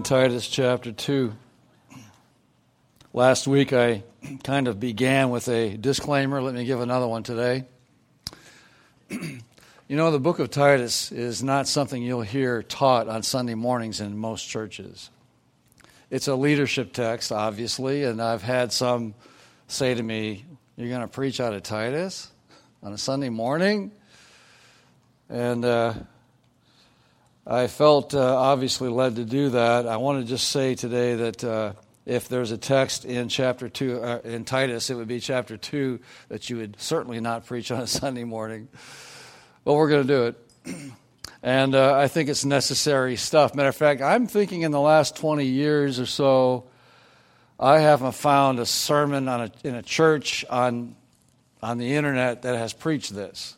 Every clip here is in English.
In Titus chapter 2. Last week I kind of began with a disclaimer. Let me give another one today. you know, the book of Titus is not something you'll hear taught on Sunday mornings in most churches. It's a leadership text, obviously, and I've had some say to me, You're going to preach out of Titus on a Sunday morning? And, uh, I felt uh, obviously led to do that. I want to just say today that uh, if there's a text in chapter 2, uh, in Titus, it would be chapter 2 that you would certainly not preach on a Sunday morning. But we're going to do it. And uh, I think it's necessary stuff. Matter of fact, I'm thinking in the last 20 years or so, I haven't found a sermon on a, in a church on, on the internet that has preached this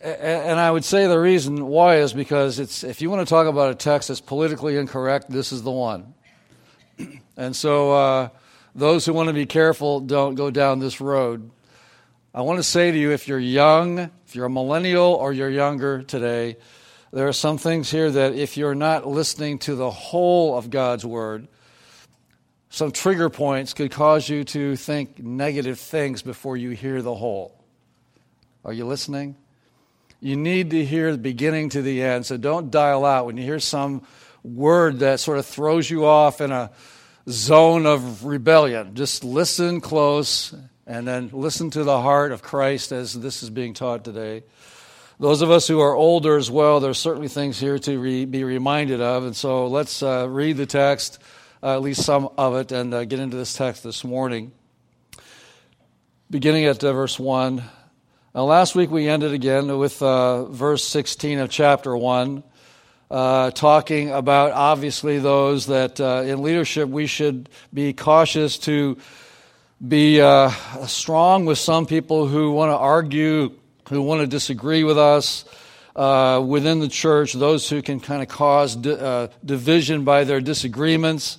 and I would say the reason why is because it's if you want to talk about a text that's politically incorrect, this is the one. and so uh, those who want to be careful don't go down this road. I want to say to you, if you're young, if you're a millennial or you're younger today, there are some things here that if you're not listening to the whole of God's word, some trigger points could cause you to think negative things before you hear the whole. Are you listening? You need to hear the beginning to the end. So don't dial out. When you hear some word that sort of throws you off in a zone of rebellion, just listen close and then listen to the heart of Christ as this is being taught today. Those of us who are older as well, there's certainly things here to re- be reminded of. And so let's uh, read the text, uh, at least some of it, and uh, get into this text this morning. Beginning at uh, verse 1. Now, last week we ended again with uh, verse 16 of chapter 1, uh, talking about obviously those that uh, in leadership we should be cautious to be uh, strong with some people who want to argue, who want to disagree with us. Uh, within the church, those who can kind of cause di- uh, division by their disagreements.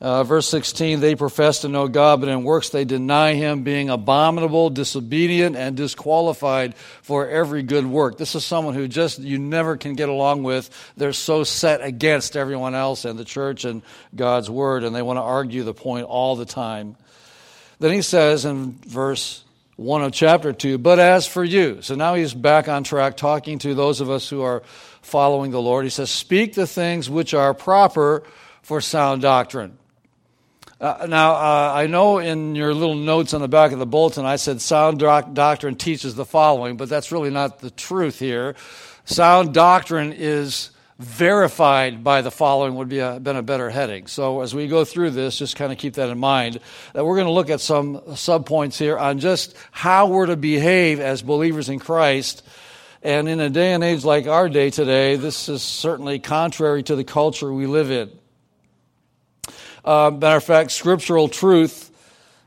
Uh, verse 16, they profess to know God, but in works they deny Him, being abominable, disobedient, and disqualified for every good work. This is someone who just you never can get along with. They're so set against everyone else and the church and God's Word, and they want to argue the point all the time. Then he says in verse 1 of chapter 2, but as for you. So now he's back on track talking to those of us who are following the Lord. He says, Speak the things which are proper for sound doctrine. Uh, now, uh, I know in your little notes on the back of the bulletin, I said sound doc- doctrine teaches the following, but that's really not the truth here. Sound doctrine is verified by the following would be a, been a better heading. So as we go through this, just kind of keep that in mind. That we're going to look at some subpoints here on just how we're to behave as believers in Christ. And in a day and age like our day today, this is certainly contrary to the culture we live in. Uh, matter of fact, scriptural truth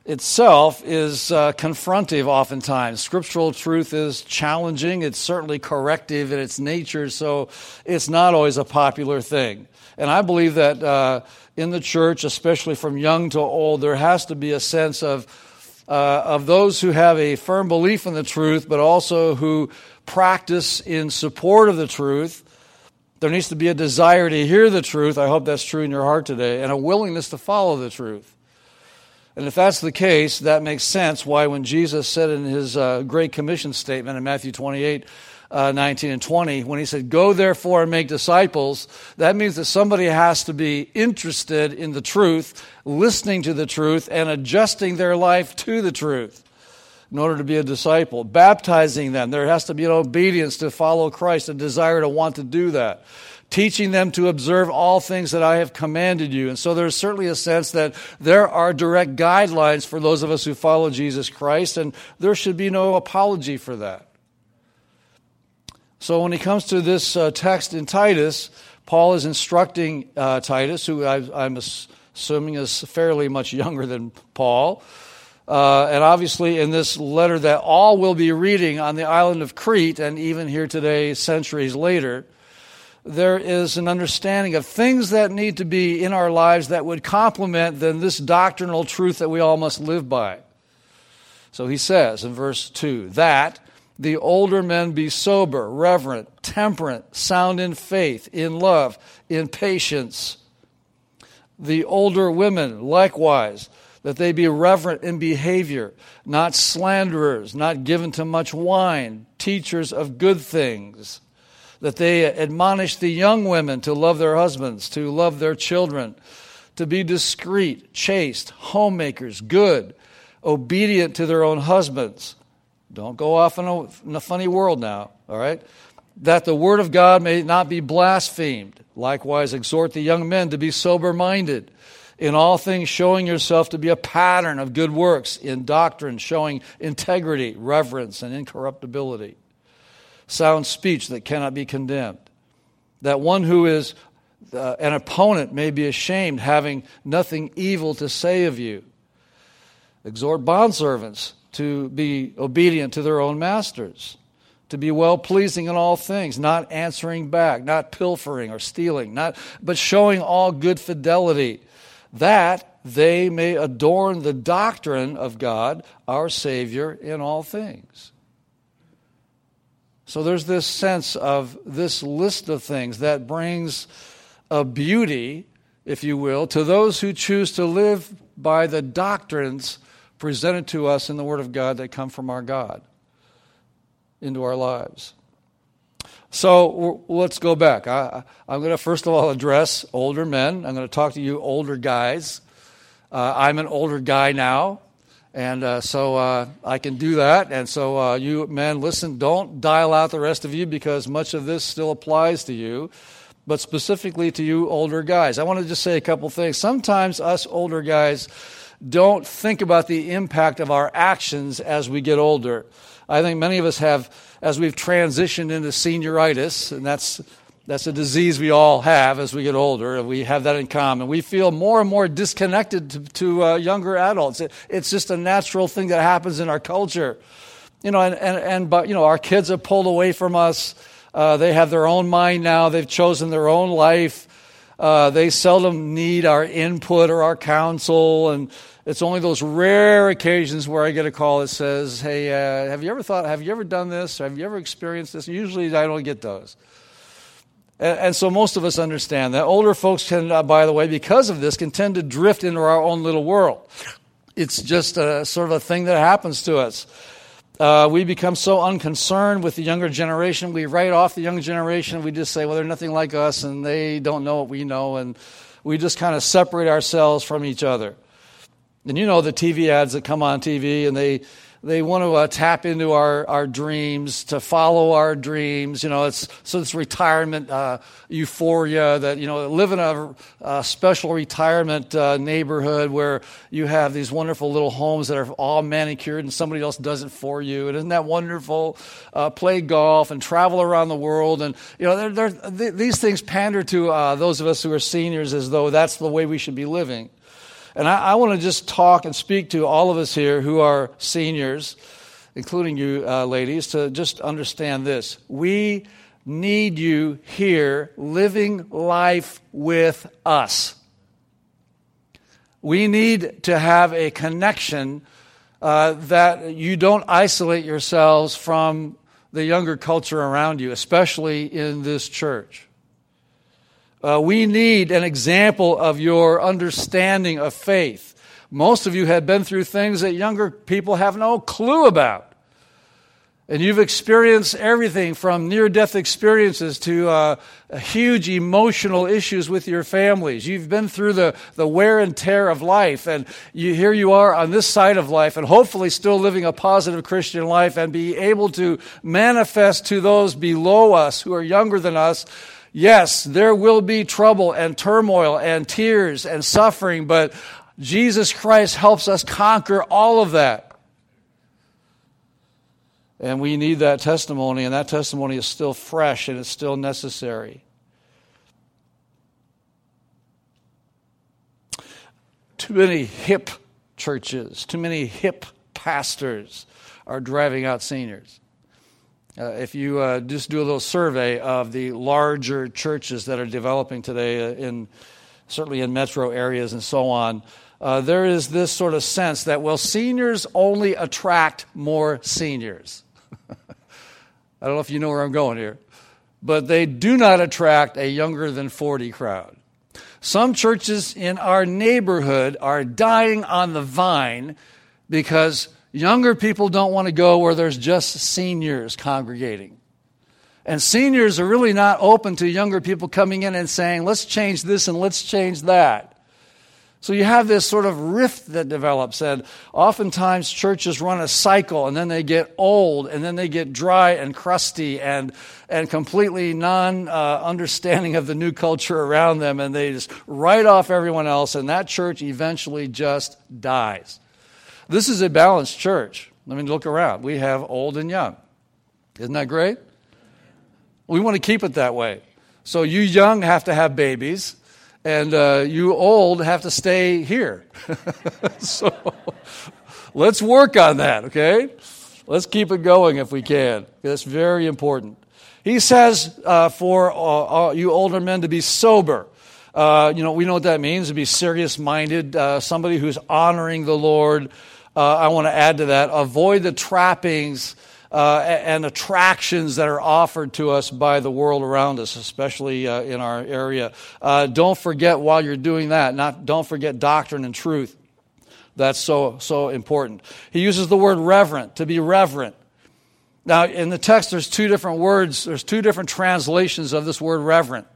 itself is uh, confrontive oftentimes. Scriptural truth is challenging, it's certainly corrective in its nature, so it's not always a popular thing. And I believe that uh, in the church, especially from young to old, there has to be a sense of, uh, of those who have a firm belief in the truth, but also who practice in support of the truth there needs to be a desire to hear the truth. I hope that's true in your heart today, and a willingness to follow the truth. And if that's the case, that makes sense why when Jesus said in his uh, Great Commission statement in Matthew 28, uh, 19 and 20, when he said, Go therefore and make disciples, that means that somebody has to be interested in the truth, listening to the truth, and adjusting their life to the truth in order to be a disciple, baptizing them. There has to be an obedience to follow Christ, a desire to want to do that. teaching them to observe all things that I have commanded you. And so there's certainly a sense that there are direct guidelines for those of us who follow Jesus Christ, and there should be no apology for that. So when it comes to this uh, text in Titus, Paul is instructing uh, Titus, who I, am assuming is fairly much younger than Paul. Uh, and obviously, in this letter that all will be reading on the island of Crete, and even here today, centuries later, there is an understanding of things that need to be in our lives that would complement then this doctrinal truth that we all must live by. So he says in verse 2 that the older men be sober, reverent, temperate, sound in faith, in love, in patience. The older women likewise, that they be reverent in behavior, not slanderers, not given to much wine, teachers of good things that they admonish the young women to love their husbands, to love their children, to be discreet, chaste, homemakers, good, obedient to their own husbands. Don't go off in a, in a funny world now, all right? That the word of God may not be blasphemed. Likewise, exhort the young men to be sober minded. In all things, showing yourself to be a pattern of good works, in doctrine, showing integrity, reverence, and incorruptibility sound speech that cannot be condemned. That one who is uh, an opponent may be ashamed, having nothing evil to say of you. Exhort bondservants to be obedient to their own masters, to be well pleasing in all things, not answering back, not pilfering or stealing, not, but showing all good fidelity, that they may adorn the doctrine of God, our Savior, in all things. So there's this sense of this list of things that brings a beauty, if you will, to those who choose to live by the doctrines presented to us in the Word of God that come from our God into our lives. So let's go back. I, am going to first of all address older men. I'm going to talk to you older guys. Uh, I'm an older guy now. And uh, so uh, I can do that. And so, uh, you men, listen, don't dial out the rest of you because much of this still applies to you, but specifically to you older guys. I want to just say a couple things. Sometimes us older guys don't think about the impact of our actions as we get older. I think many of us have, as we've transitioned into senioritis, and that's that's a disease we all have as we get older, and we have that in common. We feel more and more disconnected to, to uh, younger adults. It, it's just a natural thing that happens in our culture. You know, and, and, and but, you know, our kids have pulled away from us. Uh, they have their own mind now. They've chosen their own life. Uh, they seldom need our input or our counsel. And it's only those rare occasions where I get a call that says, Hey, uh, have you ever thought, have you ever done this? Have you ever experienced this? Usually I don't get those. And, and so most of us understand that. Older folks can, uh, by the way, because of this, can tend to drift into our own little world. It's just a sort of a thing that happens to us. Uh, we become so unconcerned with the younger generation. We write off the younger generation. We just say, well, they're nothing like us and they don't know what we know. And we just kind of separate ourselves from each other. And you know the TV ads that come on TV and they they want to uh, tap into our, our dreams, to follow our dreams. You know, it's so it's retirement uh, euphoria that you know live in a, a special retirement uh, neighborhood where you have these wonderful little homes that are all manicured and somebody else does it for you. And isn't that wonderful? Uh, play golf and travel around the world, and you know, they're, they're, these things pander to uh, those of us who are seniors as though that's the way we should be living. And I, I want to just talk and speak to all of us here who are seniors, including you uh, ladies, to just understand this. We need you here living life with us. We need to have a connection uh, that you don't isolate yourselves from the younger culture around you, especially in this church. Uh, we need an example of your understanding of faith. Most of you have been through things that younger people have no clue about. And you've experienced everything from near death experiences to uh, huge emotional issues with your families. You've been through the, the wear and tear of life, and you, here you are on this side of life, and hopefully still living a positive Christian life and be able to manifest to those below us who are younger than us Yes, there will be trouble and turmoil and tears and suffering, but Jesus Christ helps us conquer all of that. And we need that testimony, and that testimony is still fresh and it's still necessary. Too many hip churches, too many hip pastors are driving out seniors. Uh, if you uh, just do a little survey of the larger churches that are developing today, uh, in certainly in metro areas and so on, uh, there is this sort of sense that well, seniors only attract more seniors. I don't know if you know where I'm going here, but they do not attract a younger than 40 crowd. Some churches in our neighborhood are dying on the vine because Younger people don't want to go where there's just seniors congregating. And seniors are really not open to younger people coming in and saying, let's change this and let's change that. So you have this sort of rift that develops, and oftentimes churches run a cycle, and then they get old, and then they get dry and crusty, and and completely non uh, understanding of the new culture around them, and they just write off everyone else, and that church eventually just dies. This is a balanced church. I mean, look around. We have old and young. Isn't that great? We want to keep it that way. So you young have to have babies, and uh, you old have to stay here. so let's work on that, okay? Let's keep it going if we can. That's very important. He says uh, for uh, uh you older men to be sober. Uh, you know, we know what that means to be serious minded, uh, somebody who's honoring the Lord uh, I want to add to that avoid the trappings uh, and attractions that are offered to us by the world around us, especially uh, in our area. Uh, don't forget while you're doing that, not, don't forget doctrine and truth. That's so, so important. He uses the word reverent, to be reverent. Now, in the text, there's two different words, there's two different translations of this word reverent.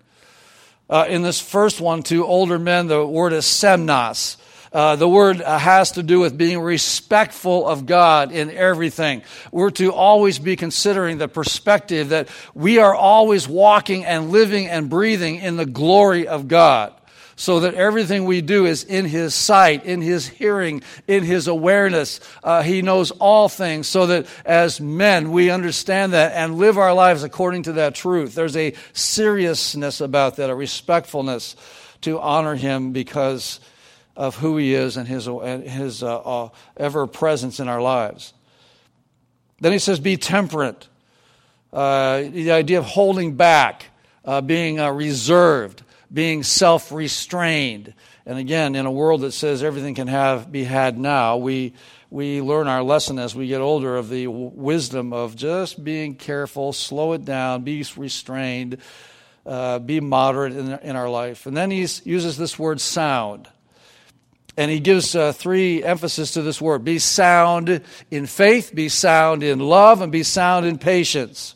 Uh, in this first one, to older men, the word is semnos. Uh, the word uh, has to do with being respectful of God in everything. We're to always be considering the perspective that we are always walking and living and breathing in the glory of God. So that everything we do is in His sight, in His hearing, in His awareness. Uh, he knows all things, so that as men we understand that and live our lives according to that truth. There's a seriousness about that, a respectfulness to honor Him because of who He is and His, his uh, uh, ever presence in our lives. Then He says, be temperate. Uh, the idea of holding back, uh, being uh, reserved, being self restrained. And again, in a world that says everything can have, be had now, we, we learn our lesson as we get older of the w- wisdom of just being careful, slow it down, be restrained, uh, be moderate in, in our life. And then he uses this word sound. And he gives uh, three emphasis to this word be sound in faith, be sound in love, and be sound in patience.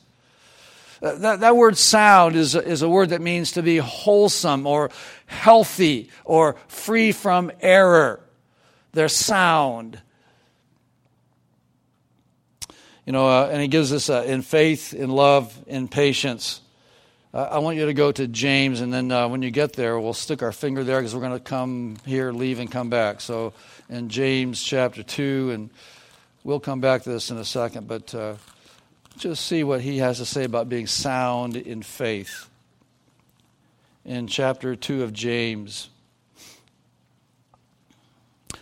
Uh, that, that word sound is, is a word that means to be wholesome or healthy or free from error. They're sound. You know, uh, and he gives us uh, in faith, in love, in patience. I want you to go to James, and then uh, when you get there, we'll stick our finger there because we're going to come here, leave, and come back. So, in James chapter 2, and we'll come back to this in a second, but uh, just see what he has to say about being sound in faith. In chapter 2 of James,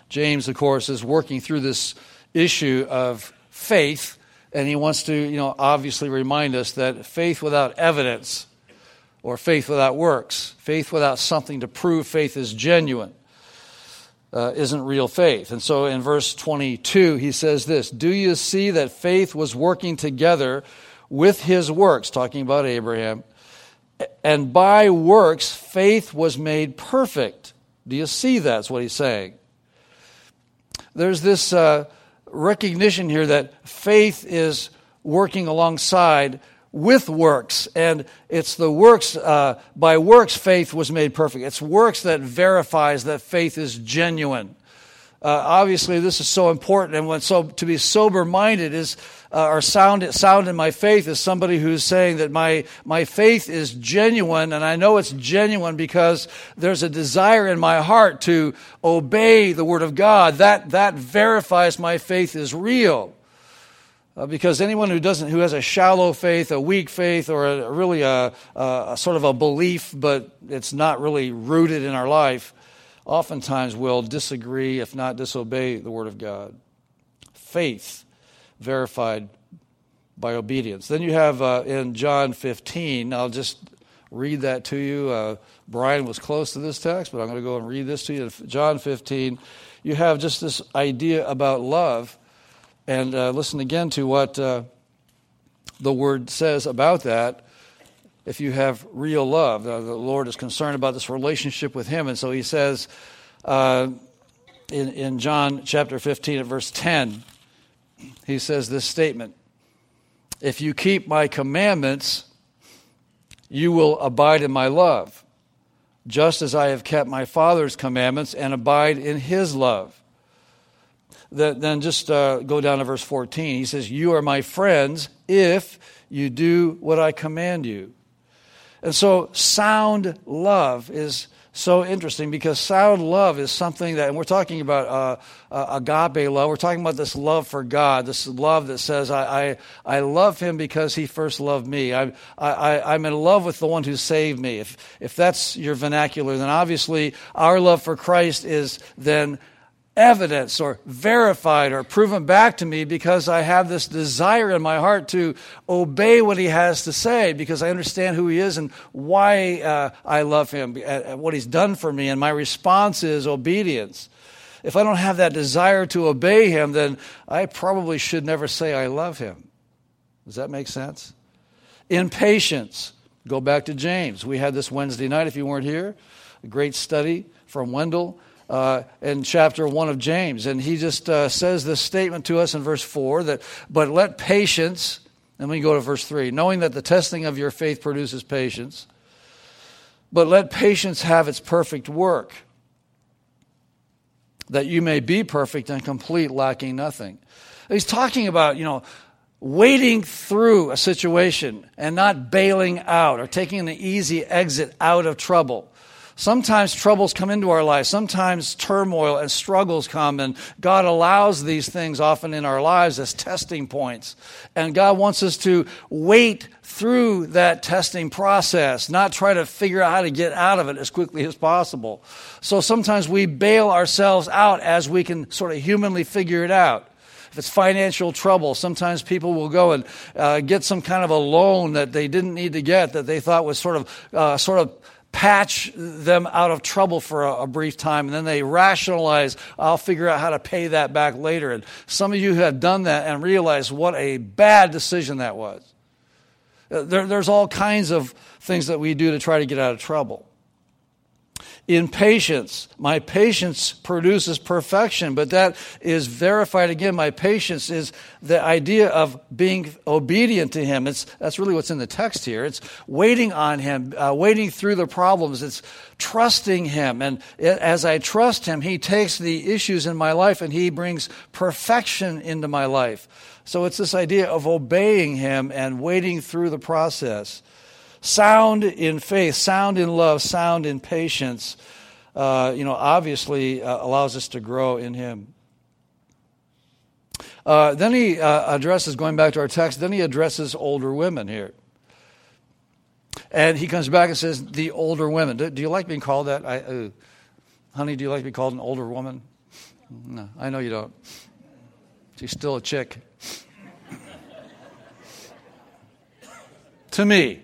James, of course, is working through this issue of faith, and he wants to, you know, obviously remind us that faith without evidence or faith without works. Faith without something to prove faith is genuine uh, isn't real faith. And so in verse 22, he says this Do you see that faith was working together with his works? Talking about Abraham. And by works, faith was made perfect. Do you see that's what he's saying? There's this uh, recognition here that faith is working alongside with works. And it's the works, uh, by works, faith was made perfect. It's works that verifies that faith is genuine. Uh, obviously, this is so important, and when so to be sober minded is uh, or sound sound in my faith is somebody who's saying that my my faith is genuine, and I know it's genuine because there's a desire in my heart to obey the Word of God. That that verifies my faith is real. Uh, because anyone who doesn't, who has a shallow faith, a weak faith, or a, really a, a, sort of a belief, but it's not really rooted in our life, oftentimes will disagree, if not disobey, the Word of God. Faith verified by obedience. Then you have uh, in John 15, I'll just read that to you. Uh, Brian was close to this text, but I'm going to go and read this to you. John 15, you have just this idea about love. And uh, listen again to what uh, the word says about that if you have real love. Uh, the Lord is concerned about this relationship with Him. And so He says uh, in, in John chapter 15 at verse 10, He says this statement If you keep my commandments, you will abide in my love, just as I have kept my Father's commandments and abide in His love. Then just uh, go down to verse 14. He says, You are my friends if you do what I command you. And so, sound love is so interesting because sound love is something that, and we're talking about uh, uh, agape love. We're talking about this love for God, this love that says, I, I, I love Him because He first loved me. I, I, I'm in love with the one who saved me. If, if that's your vernacular, then obviously our love for Christ is then evidence or verified or proven back to me because I have this desire in my heart to obey what he has to say because I understand who he is and why uh, I love him, uh, what he's done for me, and my response is obedience. If I don't have that desire to obey him, then I probably should never say I love him. Does that make sense? Impatience. Go back to James. We had this Wednesday night, if you weren't here, a great study from Wendell uh, in chapter 1 of James. And he just uh, says this statement to us in verse 4 that, but let patience, and we go to verse 3, knowing that the testing of your faith produces patience, but let patience have its perfect work, that you may be perfect and complete, lacking nothing. He's talking about, you know, wading through a situation and not bailing out or taking an easy exit out of trouble. Sometimes troubles come into our lives. Sometimes turmoil and struggles come, and God allows these things often in our lives as testing points. And God wants us to wait through that testing process, not try to figure out how to get out of it as quickly as possible. So sometimes we bail ourselves out as we can sort of humanly figure it out if it's financial trouble, sometimes people will go and uh, get some kind of a loan that they didn't need to get that they thought was sort of uh, sort of patch them out of trouble for a, a, brief time and then they rationalize i'll figure out how to pay that back later. And some of you have done that and realize what a bad decision that was. Uh, there, there's all kinds of things that we do to try to get out of trouble in patience. My patience produces perfection, but that is verified again. My patience is the idea of being obedient to Him. It's, that's really what's in the text here. It's waiting on Him, uh, waiting through the problems. It's trusting Him. And it, as I trust Him, He takes the issues in my life and He brings perfection into my life. So it's this idea of obeying Him and waiting through the process sound in faith, sound in love, sound in patience, uh, you know, obviously uh, allows us to grow in Him. Uh, then he uh, addresses, going back to our text, then he addresses older women here. And he comes back and says, the older women. Do, do you like being called that? I, uh, honey, do you like to be called an older woman? No, I know you don't. She's still a chick. to me.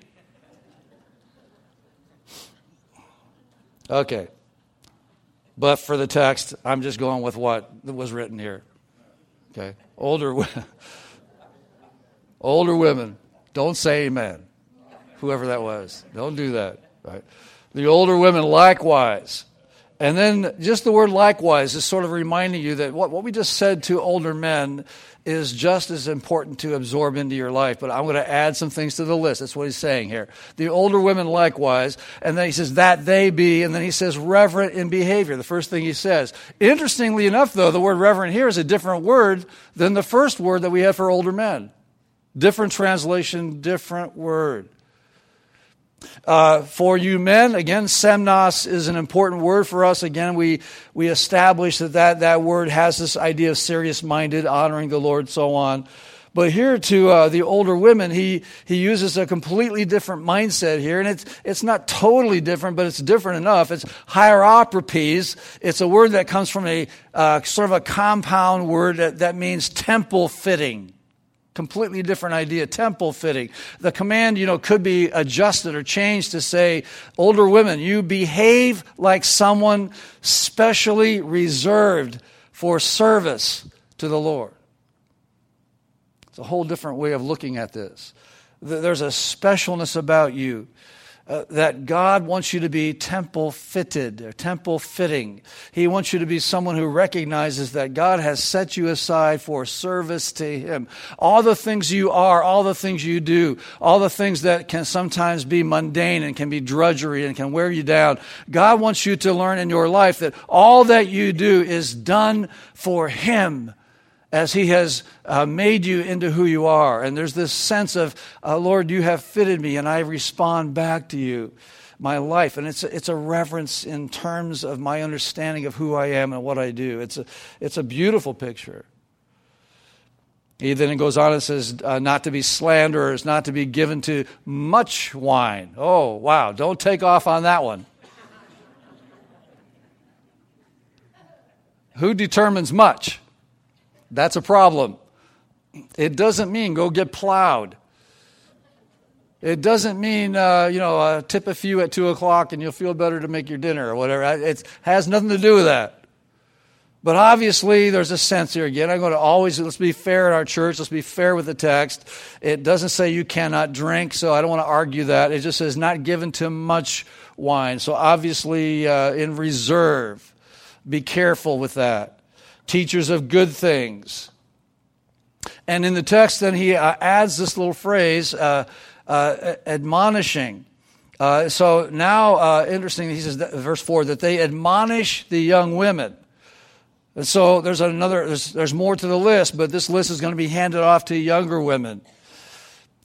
Okay. But for the text, I'm just going with what was written here. Okay. Older, older women, don't say amen. Whoever that was, don't do that. Right. The older women likewise, And then just the word likewise is sort of reminding you that what, what we just said to older men is just as important to absorb into your life. But I'm going to add some things to the list. That's what he's saying here. The older women likewise. And then he says, that they be. And then he says, reverent in behavior. The first thing he says. Interestingly enough, though, the word reverent here is a different word than the first word that we have for older men. Different translation, different word. Uh, for you men, again, semnos is an important word for us. Again, we, we establish that, that that word has this idea of serious minded, honoring the Lord, so on. But here to uh, the older women, he, he uses a completely different mindset here. And it's, it's not totally different, but it's different enough. It's hieroprepes. It's a word that comes from a uh, sort of a compound word that, that means temple fitting completely different idea temple fitting. The command you know could be adjusted or changed to say older women you behave like someone specially reserved for service to the lord. It's a whole different way of looking at this. There's a specialness about you uh, that God wants you to be temple fitted or temple fitting. He wants you to be someone who recognizes that God has set you aside for service to Him. All the things you are, all the things you do, all the things that can sometimes be mundane and can be drudgery and can wear you down. God wants you to learn in your life that all that you do is done for Him as He has uh, made you into who you are. And there's this sense of, uh, Lord, you have fitted me, and I respond back to you, my life. And it's a, it's a reverence in terms of my understanding of who I am and what I do. It's a, it's a beautiful picture. He then goes on and says, uh, not to be slanderers, not to be given to much wine. Oh, wow. Don't take off on that one. Who determines much? That's a problem. It doesn't mean go get plowed. It doesn't mean, uh, you know, uh, tip a few at 2 o'clock and you'll feel better to make your dinner or whatever. It has nothing to do with that. But obviously, there's a sense here again. I'm going to always, let's be fair in our church. Let's be fair with the text. It doesn't say you cannot drink, so I don't want to argue that. It just says not given to much wine. So obviously, uh, in reserve. Be careful with that teachers of good things. And in the text, then he uh, adds this little phrase, uh, uh, admonishing. Uh, so now, uh, interesting, he says, that, verse 4, that they admonish the young women. And so there's another, there's, there's more to the list, but this list is going to be handed off to younger women.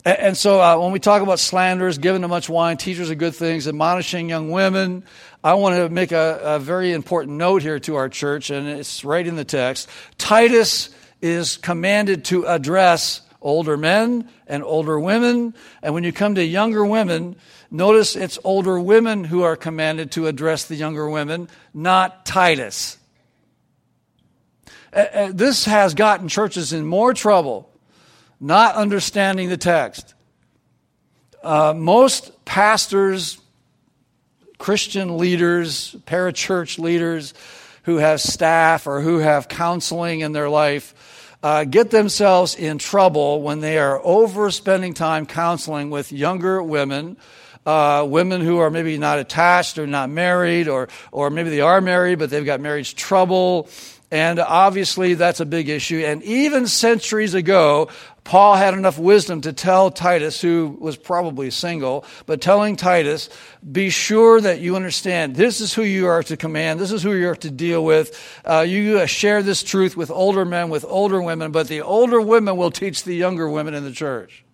And, so uh, when we talk about slanders, giving too much wine, teachers of good things, admonishing young women, I want to make a, a very important note here to our church, and it's right in the text. Titus is commanded to address older men and older women. And when you come to younger women, notice it's older women who are commanded to address the younger women, not Titus. This has gotten churches in more trouble, not understanding the text. Uh, most pastors, Christian leaders, parachurch leaders who have staff or who have counseling in their life uh, get themselves in trouble when they are over spending time counseling with younger women. Uh, women who are maybe not attached or not married, or, or maybe they are married, but they've got marriage trouble, and obviously, that's a big issue. And even centuries ago, Paul had enough wisdom to tell Titus, who was probably single, but telling Titus, be sure that you understand this is who you are to command, this is who you are to deal with. Uh, you share this truth with older men, with older women, but the older women will teach the younger women in the church.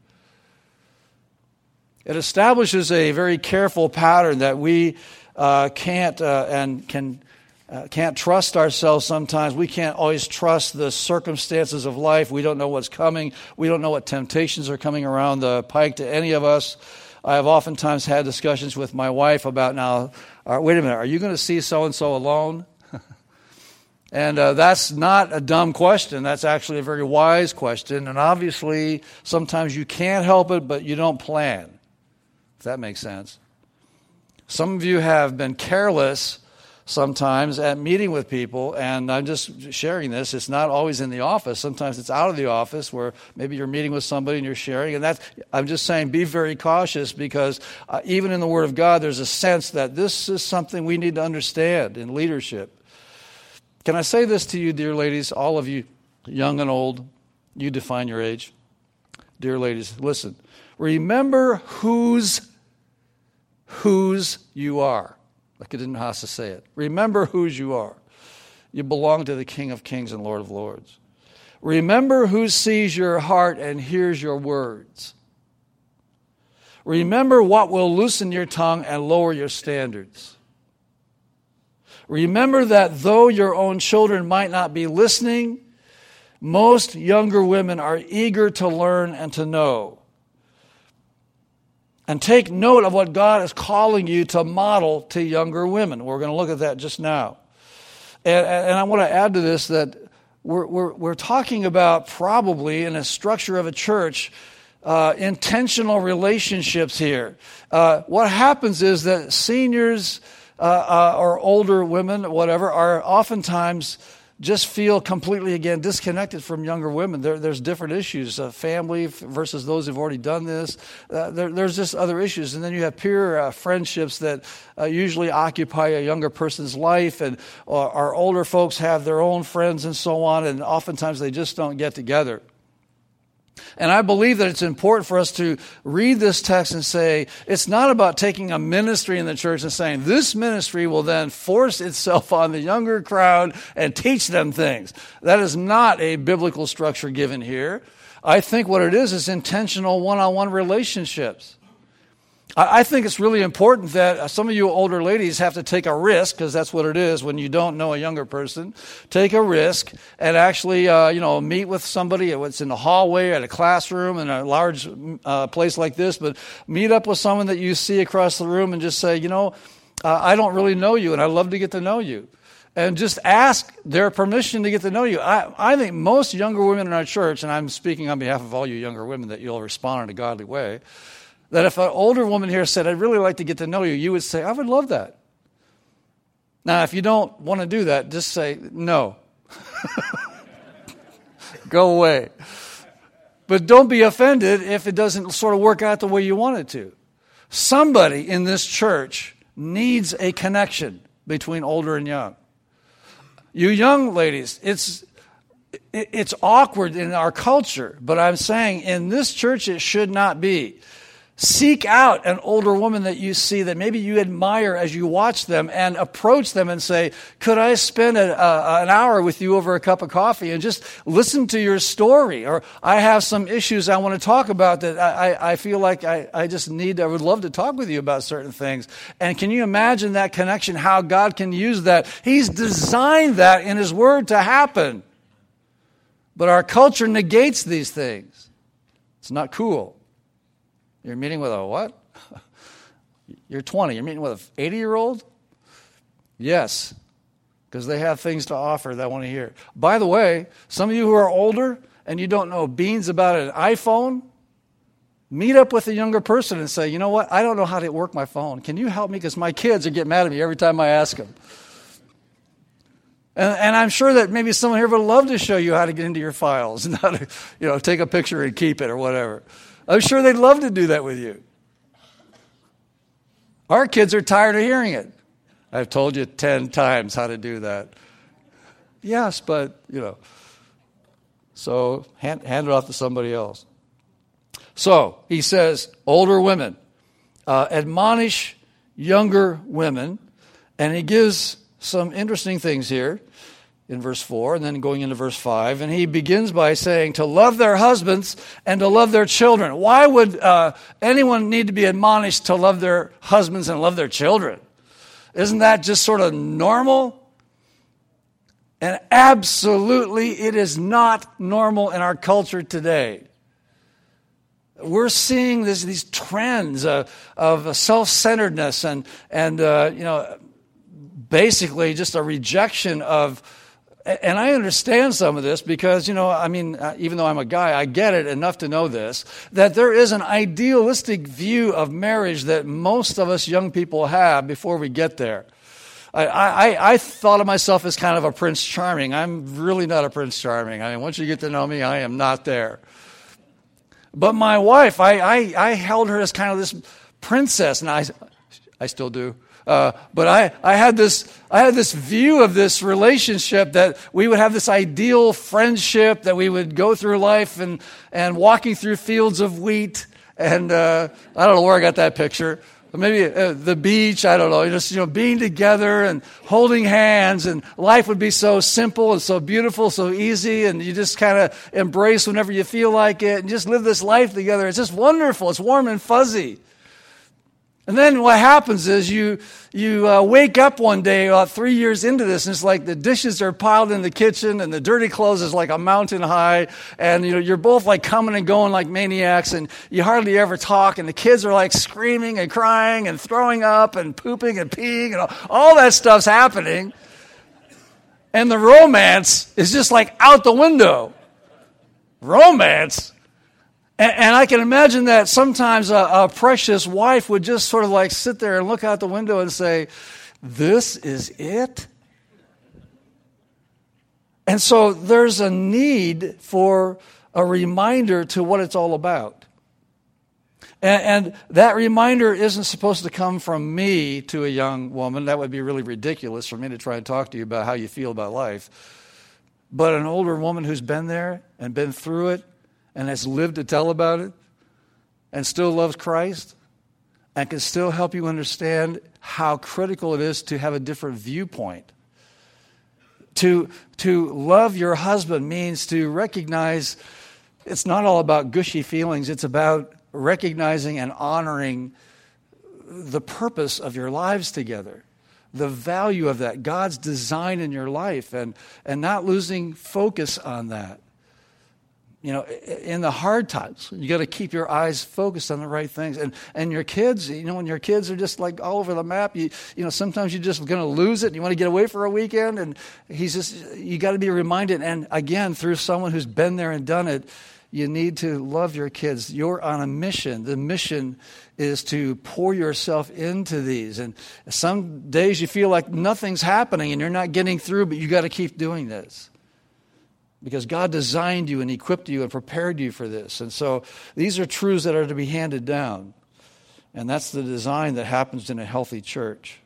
It establishes a very careful pattern that we uh, can't uh, and can uh, can't trust ourselves sometimes. We can't always trust the circumstances of life. We don't know what's coming. We don't know what temptations are coming around the pike to any of us. I have oftentimes had discussions with my wife about now, uh, wait a minute, are you going to see so and so alone? and uh, that's not a dumb question. That's actually a very wise question. And obviously, sometimes you can't help it, but you don't plan. If that makes sense. Some of you have been careless sometimes at meeting with people, and I'm just sharing this. It's not always in the office. Sometimes it's out of the office where maybe you're meeting with somebody and you're sharing. And that's, I'm just saying, be very cautious because uh, even in the Word of God, there's a sense that this is something we need to understand in leadership. Can I say this to you, dear ladies, all of you, young and old? You define your age. Dear ladies, listen. Remember whose whose you are. Like I didn't to say it. Remember whose you are. You belong to the King of Kings and Lord of Lords. Remember who sees your heart and hears your words. Remember what will loosen your tongue and lower your standards. Remember that though your own children might not be listening, most younger women are eager to learn and to know. And take note of what God is calling you to model to younger women. We're going to look at that just now. And, and I want to add to this that we're, we're, we're talking about probably in a structure of a church uh, intentional relationships here. Uh, what happens is that seniors uh, uh or older women, whatever, are oftentimes just feel completely again disconnected from younger women. There, there's different issues, uh, family versus those who've already done this. Uh, there, there's just other issues, and then you have peer uh, friendships that uh, usually occupy a younger person's life, and uh, our older folks have their own friends and so on, and oftentimes they just don't get together. And I believe that it's important for us to read this text and say, it's not about taking a ministry in the church and saying, this ministry will then force itself on the younger crowd and teach them things. That is not a biblical structure given here. I think what it is is intentional one on one relationships. I think it's really important that some of you older ladies have to take a risk, because that's what it is when you don't know a younger person. Take a risk and actually, uh, you know, meet with somebody. It's in the hallway, at a classroom, in a large uh, place like this, but meet up with someone that you see across the room and just say, you know, uh, I don't really know you, and I'd love to get to know you. And just ask their permission to get to know you. I, I think most younger women in our church, and I'm speaking on behalf of all you younger women, that you'll respond in a godly way that if an older woman here said, I'd really like to get to know you, you would say, I would love that. Now, if you don't want to do that, just say, no. Go away. But don't be offended if it doesn't sort of work out the way you want it to. Somebody in this church needs a connection between older and young. You young ladies, it's it's awkward in our culture, but I'm saying in this church it should not be. Seek out an older woman that you see that maybe you admire as you watch them and approach them and say, Could I spend a, a, an hour with you over a cup of coffee and just listen to your story? Or I have some issues I want to talk about that I, I feel like I, I just need, I would love to talk with you about certain things. And can you imagine that connection, how God can use that? He's designed that in His Word to happen. But our culture negates these things. It's not cool. You're meeting with a what? You're 20. You're meeting with an 80 year old? Yes, because they have things to offer that I want to hear. By the way, some of you who are older and you don't know beans about an iPhone, meet up with a younger person and say, you know what? I don't know how to work my phone. Can you help me? Because my kids are getting mad at me every time I ask them. And, and, I'm sure that maybe someone here would love to show you how to get into your files and how to, you know, take a picture and keep it or whatever. I'm sure they'd love to do that with you. Our kids are tired of hearing it. I've told you 10 times how to do that. Yes, but, you know. So hand, hand it off to somebody else. So he says, older women, uh, admonish younger women, and he gives some interesting things here in verse 4 and then going into verse 5 and he begins by saying to love their husbands and to love their children. Why would uh, anyone need to be admonished to love their husbands and love their children? Isn't that just sort of normal? And absolutely it is not normal in our culture today. We're seeing this, these trends of, of self-centeredness and, and uh, you know basically just a rejection of and I understand some of this because, you know, I mean, uh, even though I'm a guy, I get it enough to know this that there is an idealistic view of marriage that most of us young people have before we get there. I, I, I thought of myself as kind of a Prince Charming. I'm really not a Prince Charming. I mean, once you get to know me, I am not there. But my wife, I, I, I held her as kind of this princess, and I, I still do. Uh, but I, I, had this, I had this view of this relationship that we would have this ideal friendship, that we would go through life and, and walking through fields of wheat. And uh, I don't know where I got that picture maybe uh, the beach, I don't know, just, you know, being together and holding hands and life would be so simple and so beautiful, so easy and you just kind of embrace whenever you feel like it and just live this life together. It's just wonderful. It's warm and fuzzy. And then what happens is you, you uh, wake up one day about three years into this, and it's like the dishes are piled in the kitchen, and the dirty clothes is like a mountain high, and you know, you're both like coming and going like maniacs, and you hardly ever talk, and the kids are like screaming and crying and throwing up and pooping and peeing, and all, all that stuff's happening. And the romance is just like out the window. Romance? And, and, I can imagine that sometimes a, a precious wife would just sort of like sit there and look out the window and say, This is it? And so there's a need for a reminder to what it's all about. And, and, that reminder isn't supposed to come from me to a young woman. That would be really ridiculous for me to try and talk to you about how you feel about life. But an older woman who's been there and been through it and has lived to tell about it and still loves Christ and can still help you understand how critical it is to have a different viewpoint. To, to love your husband means to recognize it's not all about gushy feelings, it's about recognizing and honoring the purpose of your lives together the value of that, God's design in your life, and, and not losing focus on that you know, in the hard times, you got to keep your eyes focused on the right things. And and your kids, you know, when your kids are just like all over the map, you you know, sometimes you're just going to lose it. And you want to get away for a weekend, and he's just you got to be reminded. And again, through someone who's been there and done it, you need to love your kids. You're on a mission. The mission is to pour yourself into these. And some days you feel like nothing's happening and you're not getting through, but you got to keep doing this because God designed you and equipped you and prepared you for this. And so these are truths that are to be handed down. And that's the design that happens in a healthy church.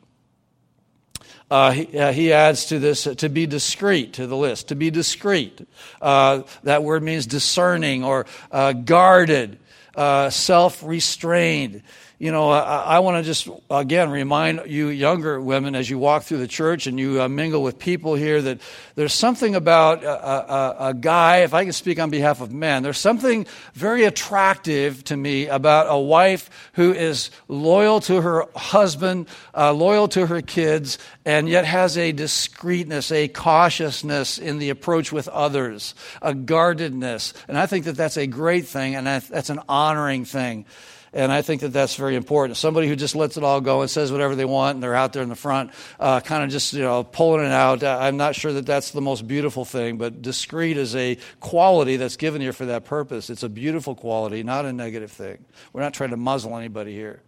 Uh, he, uh, he, adds to this uh, to be discreet to the list. To be discreet. Uh, that word means discerning or uh, guarded, uh, self restrained you know, I, I want to just again remind you younger women as you walk through the church and you uh, mingle with people here that there's something about a, a, a, guy, if I can speak on behalf of men, there's something very attractive to me about a wife who is loyal to her husband, uh, loyal to her kids, and yet has a discreetness, a cautiousness in the approach with others, a guardedness. And I think that that's a great thing and that's an honoring thing. And I think that that's very important. Somebody who just lets it all go and says whatever they want and they're out there in the front, uh, kind of just, you know, pulling it out. Uh, I'm not sure that that's the most beautiful thing, but discreet is a quality that's given here for that purpose. It's a beautiful quality, not a negative thing. We're not trying to muzzle anybody here.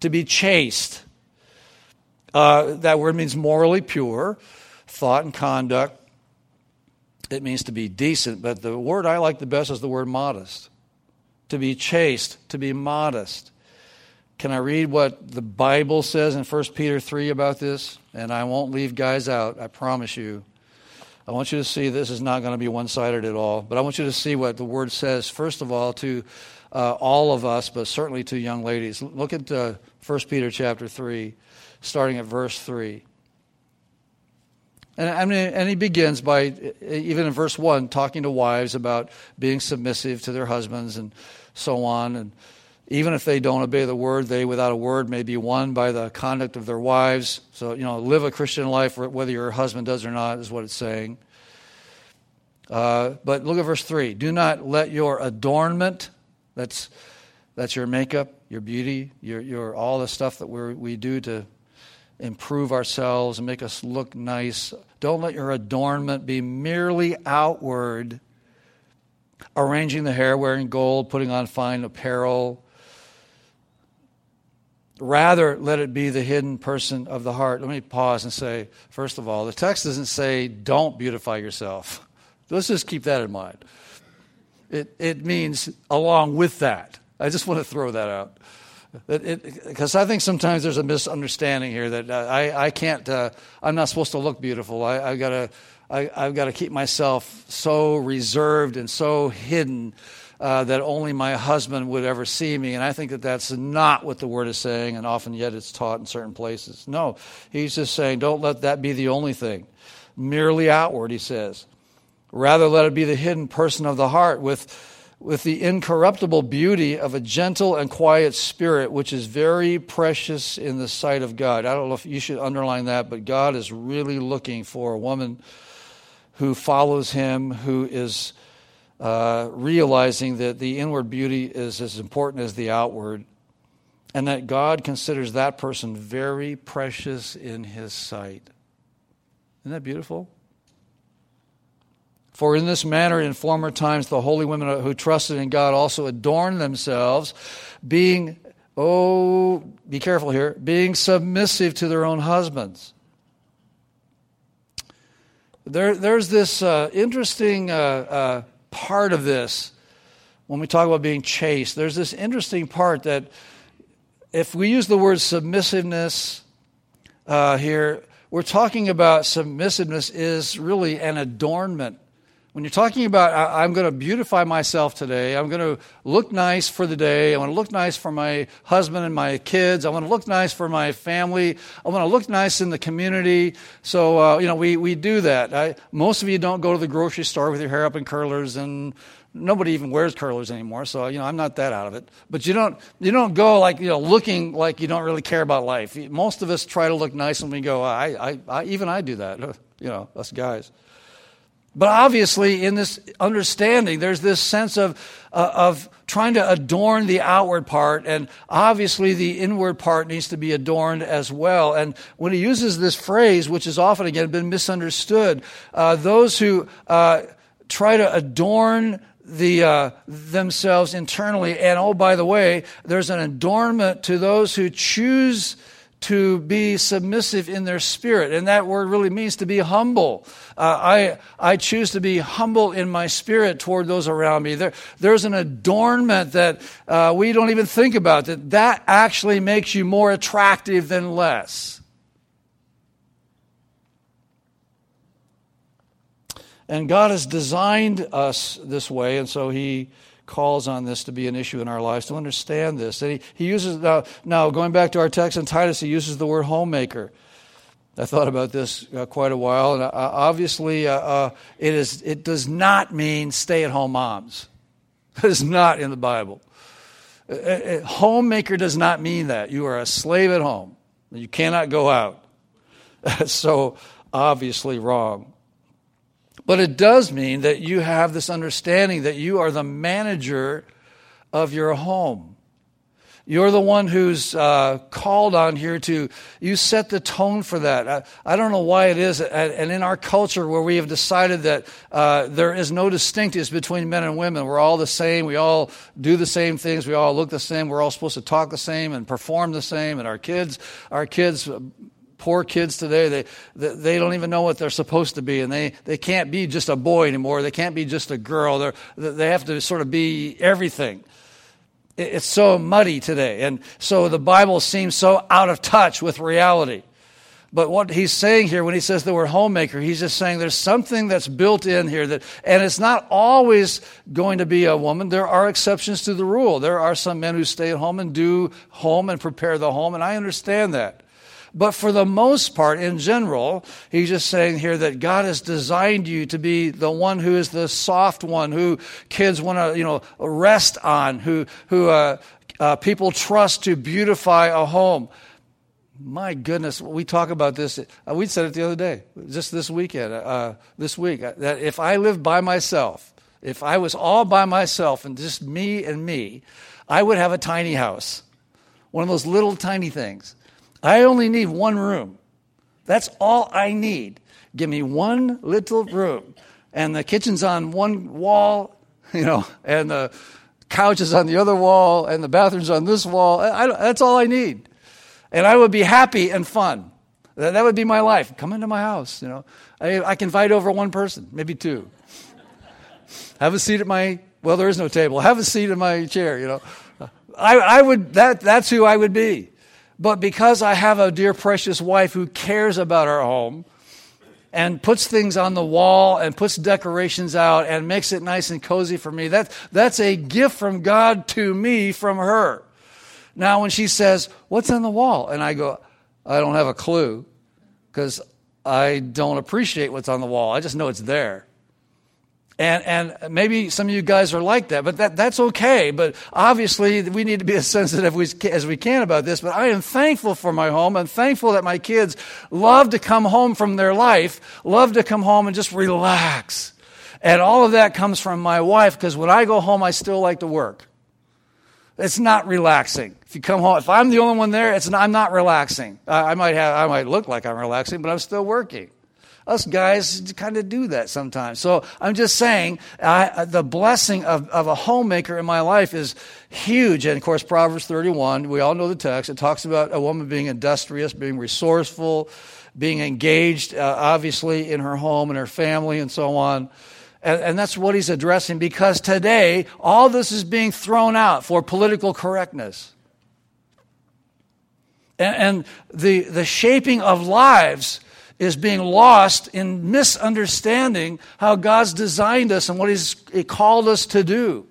To be chaste, uh, that word means morally pure, thought and conduct. It means to be decent, but the word I like the best is the word modest to be chaste, to be modest. Can I read what the Bible says in 1 Peter 3 about this? And I won't leave guys out, I promise you. I want you to see this is not going to be one sided at all, but I want you to see what the Word says, first of all, to uh, all of us, but certainly to young ladies. Look at uh, 1 Peter chapter 3, starting at verse 3. And, I mean, and he begins by, even in verse 1, talking to wives about being submissive to their husbands and so on. And even if they don't obey the word, they without a word may be won by the conduct of their wives. So, you know, live a Christian life whether your husband does or not, is what it's saying. Uh, but look at verse 3. Do not let your adornment, that's, that's your makeup, your beauty, your, your, all the stuff that we we do to improve ourselves and make us look nice. Don't let your adornment be merely outward arranging the hair, wearing gold, putting on fine apparel. Rather, let it be the hidden person of the heart. Let me pause and say, first of all, the text doesn't say don't beautify yourself. Let's just keep that in mind. It, it means along with that. I just want to throw that out. Because I think sometimes there's a misunderstanding here that uh, I, I can't, uh, I'm not supposed to look beautiful. I, I've got to I, I've got to keep myself so reserved and so hidden uh, that only my husband would ever see me. And I think that that's not what the word is saying, and often yet it's taught in certain places. No, he's just saying, don't let that be the only thing. Merely outward, he says. Rather, let it be the hidden person of the heart with with the incorruptible beauty of a gentle and quiet spirit, which is very precious in the sight of God. I don't know if you should underline that, but God is really looking for a woman who follows him, who is uh, realizing that the inward beauty is as important as the outward, and that God considers that person very precious in his sight. Isn't that beautiful? For in this manner, in former times, the holy women who trusted in God also adorned themselves, being, oh, be careful here, being submissive to their own husbands. There, there's this uh, interesting uh, uh, part of this when we talk about being chaste. There's this interesting part that if we use the word submissiveness uh, here, we're talking about submissiveness is really an adornment. When you're talking about, I'm going to beautify myself today, I'm going to look nice for the day, I want to look nice for my husband and my kids, I want to look nice for my family, I want to look nice in the community. So, uh, you know, we, we do that. I, most of you don't go to the grocery store with your hair up in curlers and nobody even wears curlers anymore so you know i'm not that out of it but you don't you don't go like you know looking like you don't really care about life most of us try to look nice when we go i, I, I even i do that you know us guys but obviously, in this understanding, there's this sense of, uh, of trying to adorn the outward part, and obviously the inward part needs to be adorned as well. And when he uses this phrase, which has often again been misunderstood, uh, those who uh, try to adorn the, uh, themselves internally, and oh, by the way, there's an adornment to those who choose to be submissive in their spirit. And that word really means to be humble. Uh, I, I choose to be humble in my spirit toward those around me. There, there's an adornment that uh, we don't even think about, that that actually makes you more attractive than less. And God has designed us this way, and so He calls on this to be an issue in our lives to understand this. And he, he uses, now, now, going back to our text in Titus, he uses the word homemaker. I thought about this uh, quite a while, and uh, obviously, uh, uh it, is, it does not mean stay at home moms. It is not in the Bible. Uh, uh, homemaker does not mean that. You are a slave at home, you cannot go out. That's so obviously wrong. But it does mean that you have this understanding that you are the manager of your home. You're the one who's uh, called on here to, you set the tone for that. I, I, don't know why it is, and in our culture where we have decided that uh, there is no distinctiveness between men and women, we're all the same, we all do the same things, we all look the same, we're all supposed to talk the same and perform the same, and our kids, our kids poor kids today, they, they don't even know what they're supposed to be, and they, they can't be just a boy anymore. They can't be just a girl. They're, they have to sort of be everything. It's so muddy today. And so the Bible seems so out of touch with reality. But what he's saying here when he says the word homemaker, he's just saying there's something that's built in here that, and it's not always going to be a woman. There are exceptions to the rule. There are some men who stay at home and do home and prepare the home, and I understand that. But for the most part, in general, he's just saying here that God has designed you to be the one who is the soft one, who kids want to, you know, rest on, who, who uh, uh, people trust to beautify a home. My goodness, we talk about this. Uh, we said it the other day, just this weekend, uh, this week, uh, that if I lived by myself, if I was all by myself and just me and me, I would have a tiny house. One of those little tiny things. I only need one room. That's all I need. Give me one little room. And the kitchen's on one wall, you know, and the couch is on the other wall, and the bathroom's on this wall. I, that's all I need. And I would be happy and fun. That, that would be my life. Come into my house, you know. I, I can invite over one person, maybe two. Have a seat at my, well, there is no table. Have a seat in my chair, you know. I, I would, that, that's who I would be. But because I have a dear, precious wife who cares about our home, and puts things on the wall and puts decorations out and makes it nice and cozy for me. That, that's a gift from God to me from her. Now, when she says, What's on the wall? And I go, I don't have a clue because I don't appreciate what's on the wall. I just know it's there. And, and maybe some of you guys are like that, but that, that's okay. But obviously, we need to be as sensitive as we can about this. But I am thankful for my home. I'm thankful that my kids love to come home from their life, love to come home and just relax. And all of that comes from my wife because when I go home, I still like to work. It's not relaxing. If you come home, if I'm the only one there, it's not, I'm not relaxing. I, I might have, I might look like I'm relaxing, but I'm still working. Us guys kind of do that sometimes. So I'm just saying I, the blessing of, of a homemaker in my life is huge. And of course, Proverbs 31, we all know the text. It talks about a woman being industrious, being resourceful, being engaged, uh, obviously, in her home and her family and so on. And, and, that's what he's addressing because today all this is being thrown out for political correctness. And, and the, the shaping of lives is being lost in misunderstanding how God's designed us and what He's called us to do.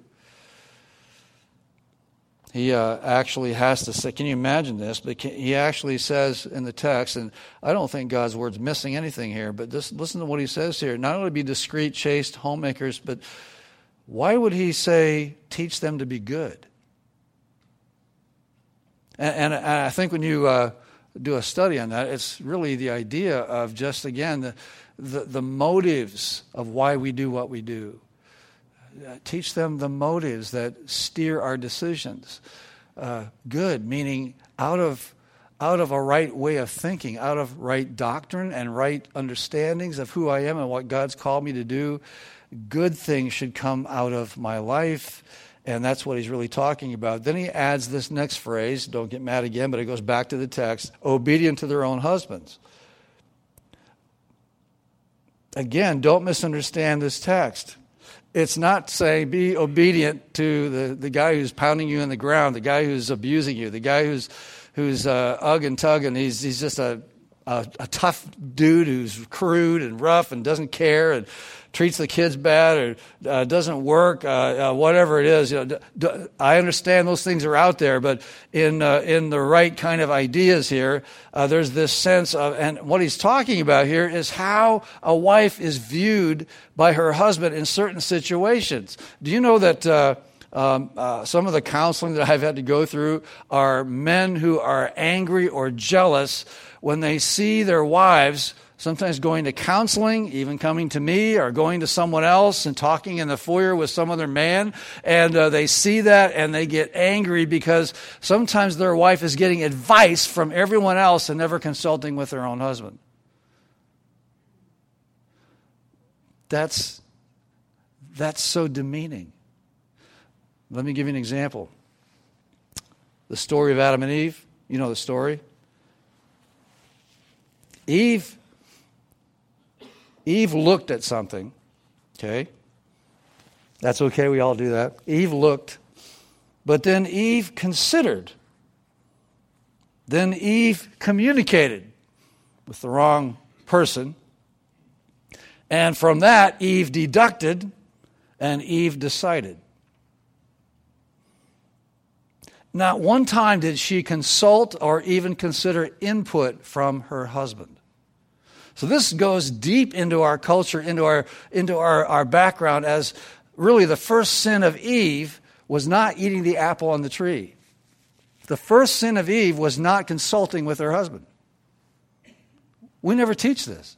He uh, actually has to say, can you imagine this? But can, he actually says in the text, and I don't think God's word's missing anything here, but just listen to what he says here. Not only be discreet, chaste, homemakers, but why would he say, teach them to be good? And, and, I think when you uh, do a study on that. It's really the idea of just, again, the, the, the motives of why we do what we do. Uh, teach them the motives that steer our decisions. Uh, good, meaning out of out of a right way of thinking, out of right doctrine and right understandings of who I am and what God's called me to do. Good things should come out of my life and that's what he's really talking about. Then he adds this next phrase, don't get mad again, but it goes back to the text obedient to their own husbands. Again, don't misunderstand this text. It's not saying be obedient to the, the guy who's pounding you in the ground, the guy who's abusing you, the guy who's, who's uh, ugg and tugging. He's, he's just a, a, a tough dude who's crude and rough and doesn't care and treats the kids bad or uh, doesn't work, uh, uh, whatever it is. You know, d- d- I understand those things are out there, but in uh, in the right kind of ideas here, uh, there's this sense of, and what he's talking about here is how a wife is viewed by her husband in certain situations. Do you know that? Uh, um, uh, some of the counseling that I've had to go through are men who are angry or jealous when they see their wives sometimes going to counseling, even coming to me or going to someone else and talking in the foyer with some other man. And uh, they see that and they get angry because sometimes their wife is getting advice from everyone else and never consulting with their own husband. That's, that's so demeaning. Let me give you an example. The story of Adam and Eve. You know the story. Eve Eve looked at something, okay? That's okay, we all do that. Eve looked, but then Eve considered. Then Eve communicated with the wrong person. And from that, Eve deducted and Eve decided. Not one time did she consult or even consider input from her husband. So this goes deep into our culture, into our, into our, our background as really the first sin of Eve was not eating the apple on the tree. The first sin of Eve was not consulting with her husband. We never teach this.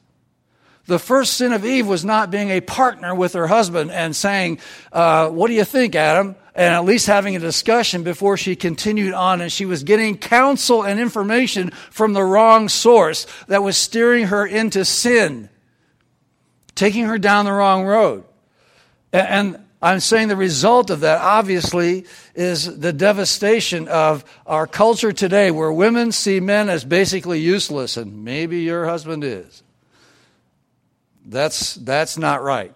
The first sin of Eve was not being a partner with her husband and saying, uh, What do you think, Adam? And at least having a discussion before she continued on. And she was getting counsel and information from the wrong source that was steering her into sin, taking her down the wrong road. And I'm saying the result of that, obviously, is the devastation of our culture today where women see men as basically useless, and maybe your husband is. That's, that's not right.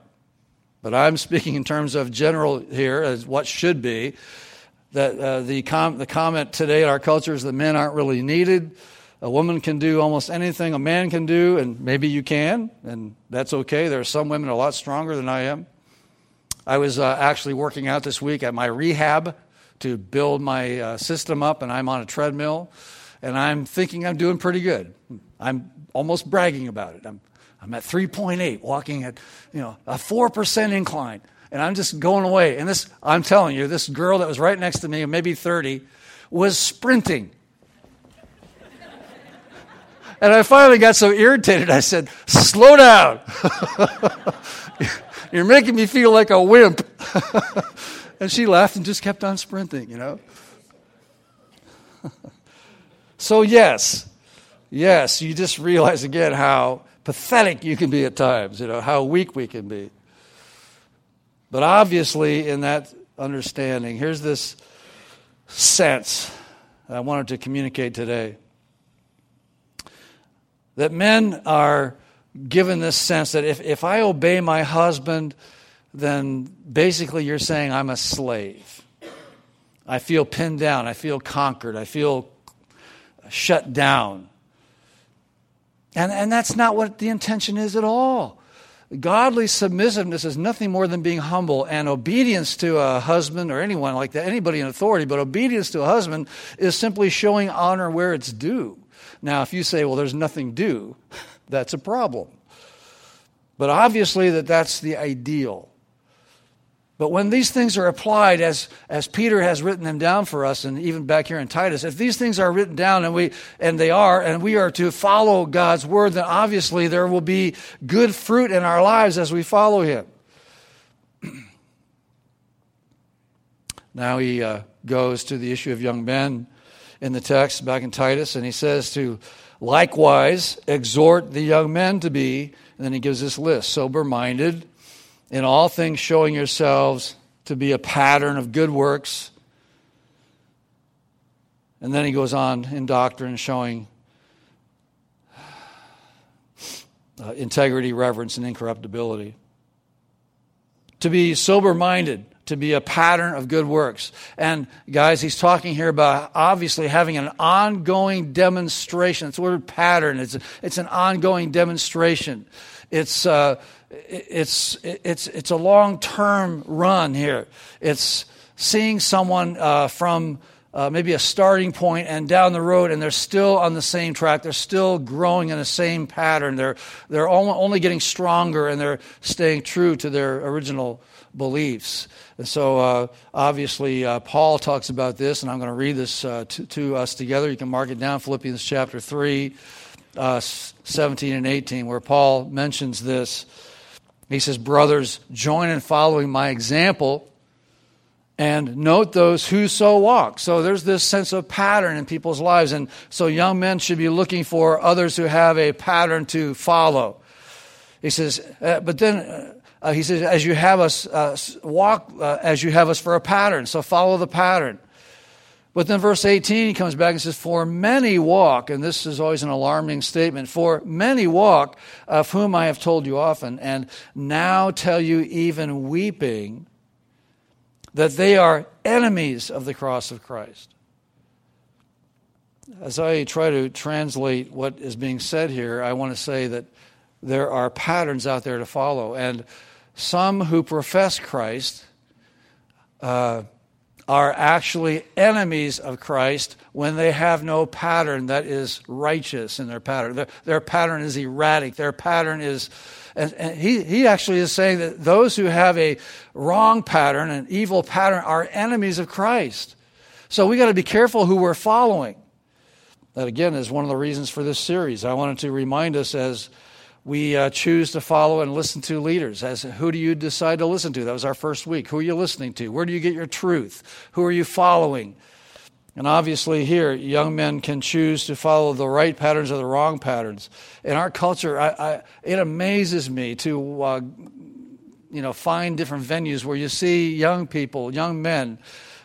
But I'm speaking in terms of general here as what should be. That uh, the, com- the comment today in our culture is that men aren't really needed. A woman can do almost anything a man can do, and maybe you can, and that's okay. There are some women a lot stronger than I am. I was uh, actually working out this week at my rehab to build my uh, system up, and I'm on a treadmill, and I'm thinking I'm doing pretty good. I'm almost bragging about it. I'm, I'm at 3.8, walking at you know a four percent incline, and I'm just going away. And this, I'm telling you, this girl that was right next to me, maybe 30, was sprinting. And I finally got so irritated, I said, Slow down. You're making me feel like a wimp. and she laughed and just kept on sprinting, you know. so, yes, yes, you just realize again how pathetic you can be at times, you know, how weak we can be. But obviously, in that understanding, here's this sense I wanted to communicate today that men are given this sense that if, if I obey my husband, then basically you're saying I'm a slave. I feel pinned down. I feel conquered. I feel shut down. And, and that's not what the intention is at all. Godly submissiveness is nothing more than being humble, and obedience to a husband or anyone like that, anybody in authority, but obedience to a husband is simply showing honor where it's due. Now, if you say, well, there's nothing due, that's a problem. But obviously, that that's the ideal. But when these things are applied, as, as Peter has written them down for us, and even back here in Titus, if these things are written down and, we, and they are, and we are to follow God's word, then obviously there will be good fruit in our lives as we follow Him. now he uh, goes to the issue of young men in the text back in Titus, and he says to likewise exhort the young men to be, and then he gives this list sober minded, in all things showing yourselves to be a pattern of good works. And then he goes on in doctrine showing uh, integrity, reverence, and incorruptibility. To be sober minded to be a pattern of good works. And guys, he's talking here about obviously having an ongoing demonstration. It's the word pattern. It's, it's an ongoing demonstration. It's, uh, it's, it's, it's a long term run here. It's seeing someone uh, from uh, maybe a starting point and down the road, and they're still on the same track. They're still growing in the same pattern. They're, they're only getting stronger and they're staying true to their original beliefs. And so, uh, obviously, uh, Paul talks about this, and I'm going to read this uh, to, to, us together. You can mark it down Philippians chapter 3, uh, 17 and 18, where Paul mentions this. He says, Brothers, join in following my example and note those who so walk. So there's this sense of pattern in people's lives. And so young men should be looking for others who have a pattern to follow. He says, uh, but then uh, he says, as you have us uh, walk, uh, as you have us for a pattern. So follow the pattern. But then verse 18, he comes back and says, For many walk, and this is always an alarming statement, for many walk, of whom I have told you often, and now tell you even weeping, that they are enemies of the cross of Christ. As I try to translate what is being said here, I want to say that there are patterns out there to follow. And some who profess Christ uh, are actually enemies of Christ when they have no pattern that is righteous in their pattern. Their, their pattern is erratic. Their pattern is. And, and he, he actually is saying that those who have a wrong pattern, an evil pattern, are enemies of Christ. So we got to be careful who we're following. That again is one of the reasons for this series. I wanted to remind us as we uh, choose to follow and listen to leaders. As who do you decide to listen to? That was our first week. Who are you listening to? Where do you get your truth? Who are you following? And obviously, here, young men can choose to follow the right patterns or the wrong patterns. In our culture, I, I, it amazes me to, uh, you know, find different venues where you see young people, young men,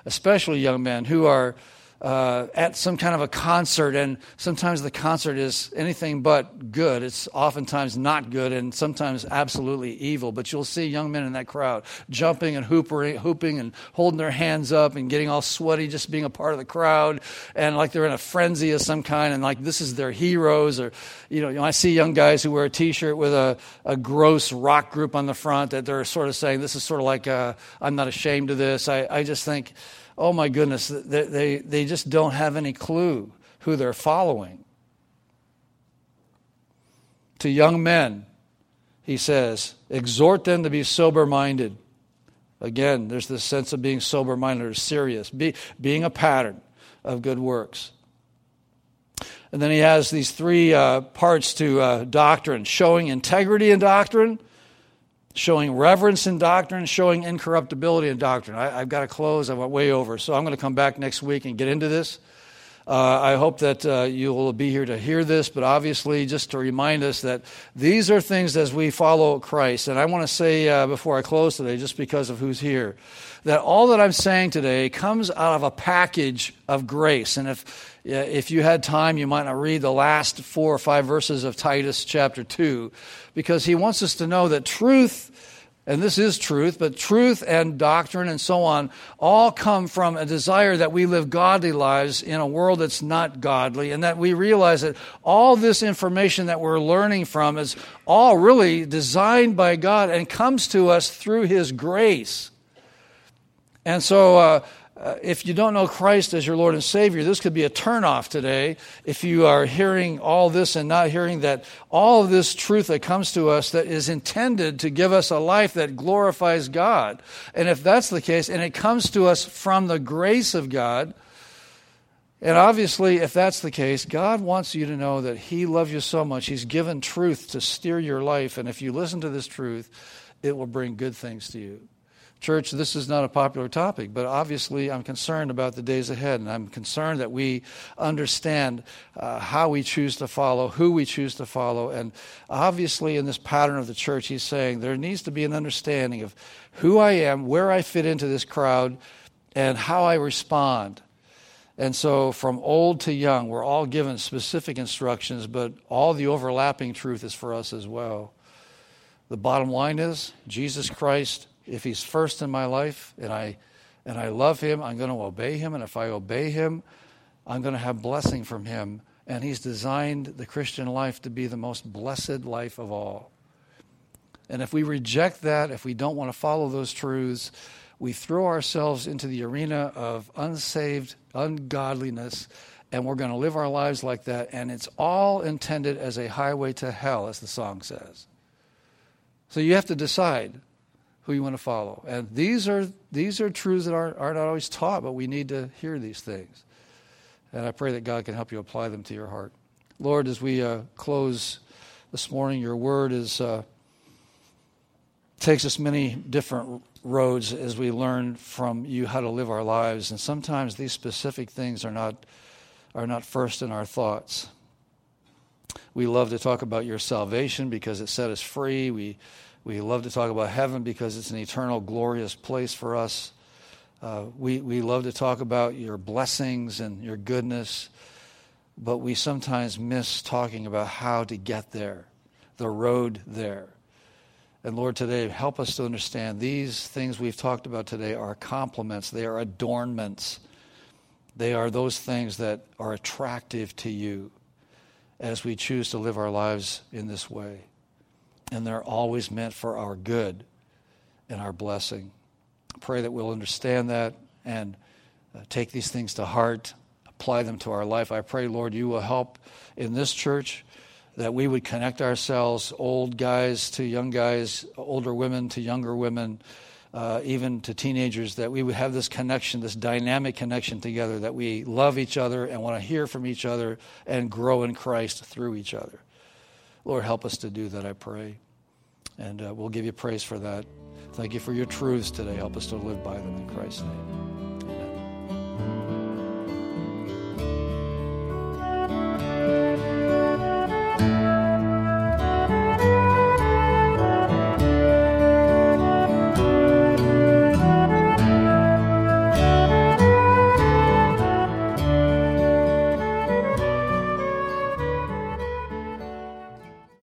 especially young men, who are uh, at some kind of a concert, and sometimes the concert is anything but good. It's oftentimes not good, and sometimes absolutely evil. But you'll see young men in that crowd jumping and hooping, hooping and holding their hands up and getting all sweaty, just being a part of the crowd, and like they're in a frenzy of some kind, and like this is their heroes. Or you know, you know I see young guys who wear a T-shirt with a, a gross rock group on the front that they're sort of saying, "This is sort of like i I'm not ashamed of this." I, I just think oh my goodness, they, they, they just don't have any clue who they're following. To young men, he says, exhort them to be sober minded. Again, there's this sense of being sober minded or serious, be, being a pattern of good works. And then he has these three uh, parts to uh, doctrine showing integrity in doctrine, showing reverence in doctrine, showing incorruptibility in doctrine. I, have got to close. I went way over. So I'm going to come back next week and get into this. Uh, I hope that uh, you will be here to hear this, but obviously, just to remind us that these are things as we follow Christ. And I want to say uh, before I close today, just because of who's here, that all that I'm saying today comes out of a package of grace. And if if you had time, you might not read the last four or five verses of Titus chapter 2, because he wants us to know that truth, and this is truth, but truth and doctrine and so on all come from a desire that we live godly lives in a world that's not godly, and that we realize that all this information that we're learning from is all really designed by God and comes to us through his grace. And so, uh, uh, if you don't know Christ as your Lord and Savior, this could be a turnoff today. If you are hearing all this and not hearing that all of this truth that comes to us that is intended to give us a life that glorifies God. And if that's the case, and it comes to us from the grace of God, and obviously, if that's the case, God wants you to know that He loves you so much. He's given truth to steer your life. And if you listen to this truth, it will bring good things to you. Church, this is not a popular topic, but obviously I'm concerned about the days ahead, and I'm concerned that we understand uh, how we choose to follow, who we choose to follow. And obviously, in this pattern of the church, he's saying there needs to be an understanding of who I am, where I fit into this crowd, and how I respond. And so, from old to young, we're all given specific instructions, but all the overlapping truth is for us as well. The bottom line is Jesus Christ if he's first in my life and I and I love him, I'm going to obey him and if I obey him, I'm going to have blessing from him and he's designed the Christian life to be the most blessed life of all. And if we reject that, if we don't want to follow those truths, we throw ourselves into the arena of unsaved ungodliness and we're going to live our lives like that and it's all intended as a highway to hell as the song says. So you have to decide who you want to follow. And these are, these are truths that aren't, aren't always taught, but we need to hear these things. And I pray that God can help you apply them to your heart. Lord, as we uh, close this morning, your word is, uh, takes us many different roads as we learn from you how to live our lives. And sometimes these specific things are not, are not first in our thoughts. We love to talk about your salvation because it set us free. We we love to talk about heaven because it's an eternal, glorious place for us. Uh, we, we love to talk about your blessings and your goodness, but we sometimes miss talking about how to get there, the road there. And Lord, today, help us to understand these things we've talked about today are complements, they are adornments. They are those things that are attractive to you as we choose to live our lives in this way and they're always meant for our good and our blessing. Pray that we'll understand that and uh, take these things to heart, apply them to our life. I pray, Lord, you will help in this church that we would connect ourselves, old guys to young guys, older women to younger women, uh, even to teenagers, that we would have this connection, this dynamic connection together, that we love each other and want to hear from each other and grow in Christ through each other. Lord, help us to do that, I pray. And uh, we'll give you praise for that. Thank you for your truths today. Help us to live by them in Christ's name.